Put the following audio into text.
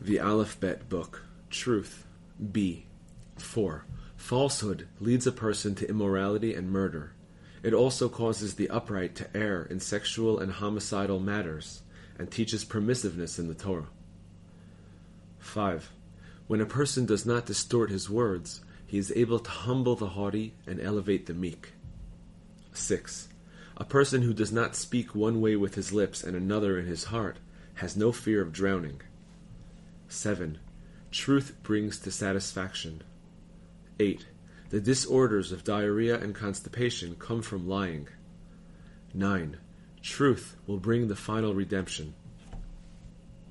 The Aleph-Bet Book. Truth. B. 4. Falsehood leads a person to immorality and murder. It also causes the upright to err in sexual and homicidal matters, and teaches permissiveness in the Torah. 5. When a person does not distort his words, he is able to humble the haughty and elevate the meek. 6. A person who does not speak one way with his lips and another in his heart has no fear of drowning. 7. Truth brings to satisfaction. 8. The disorders of diarrhea and constipation come from lying. 9. Truth will bring the final redemption.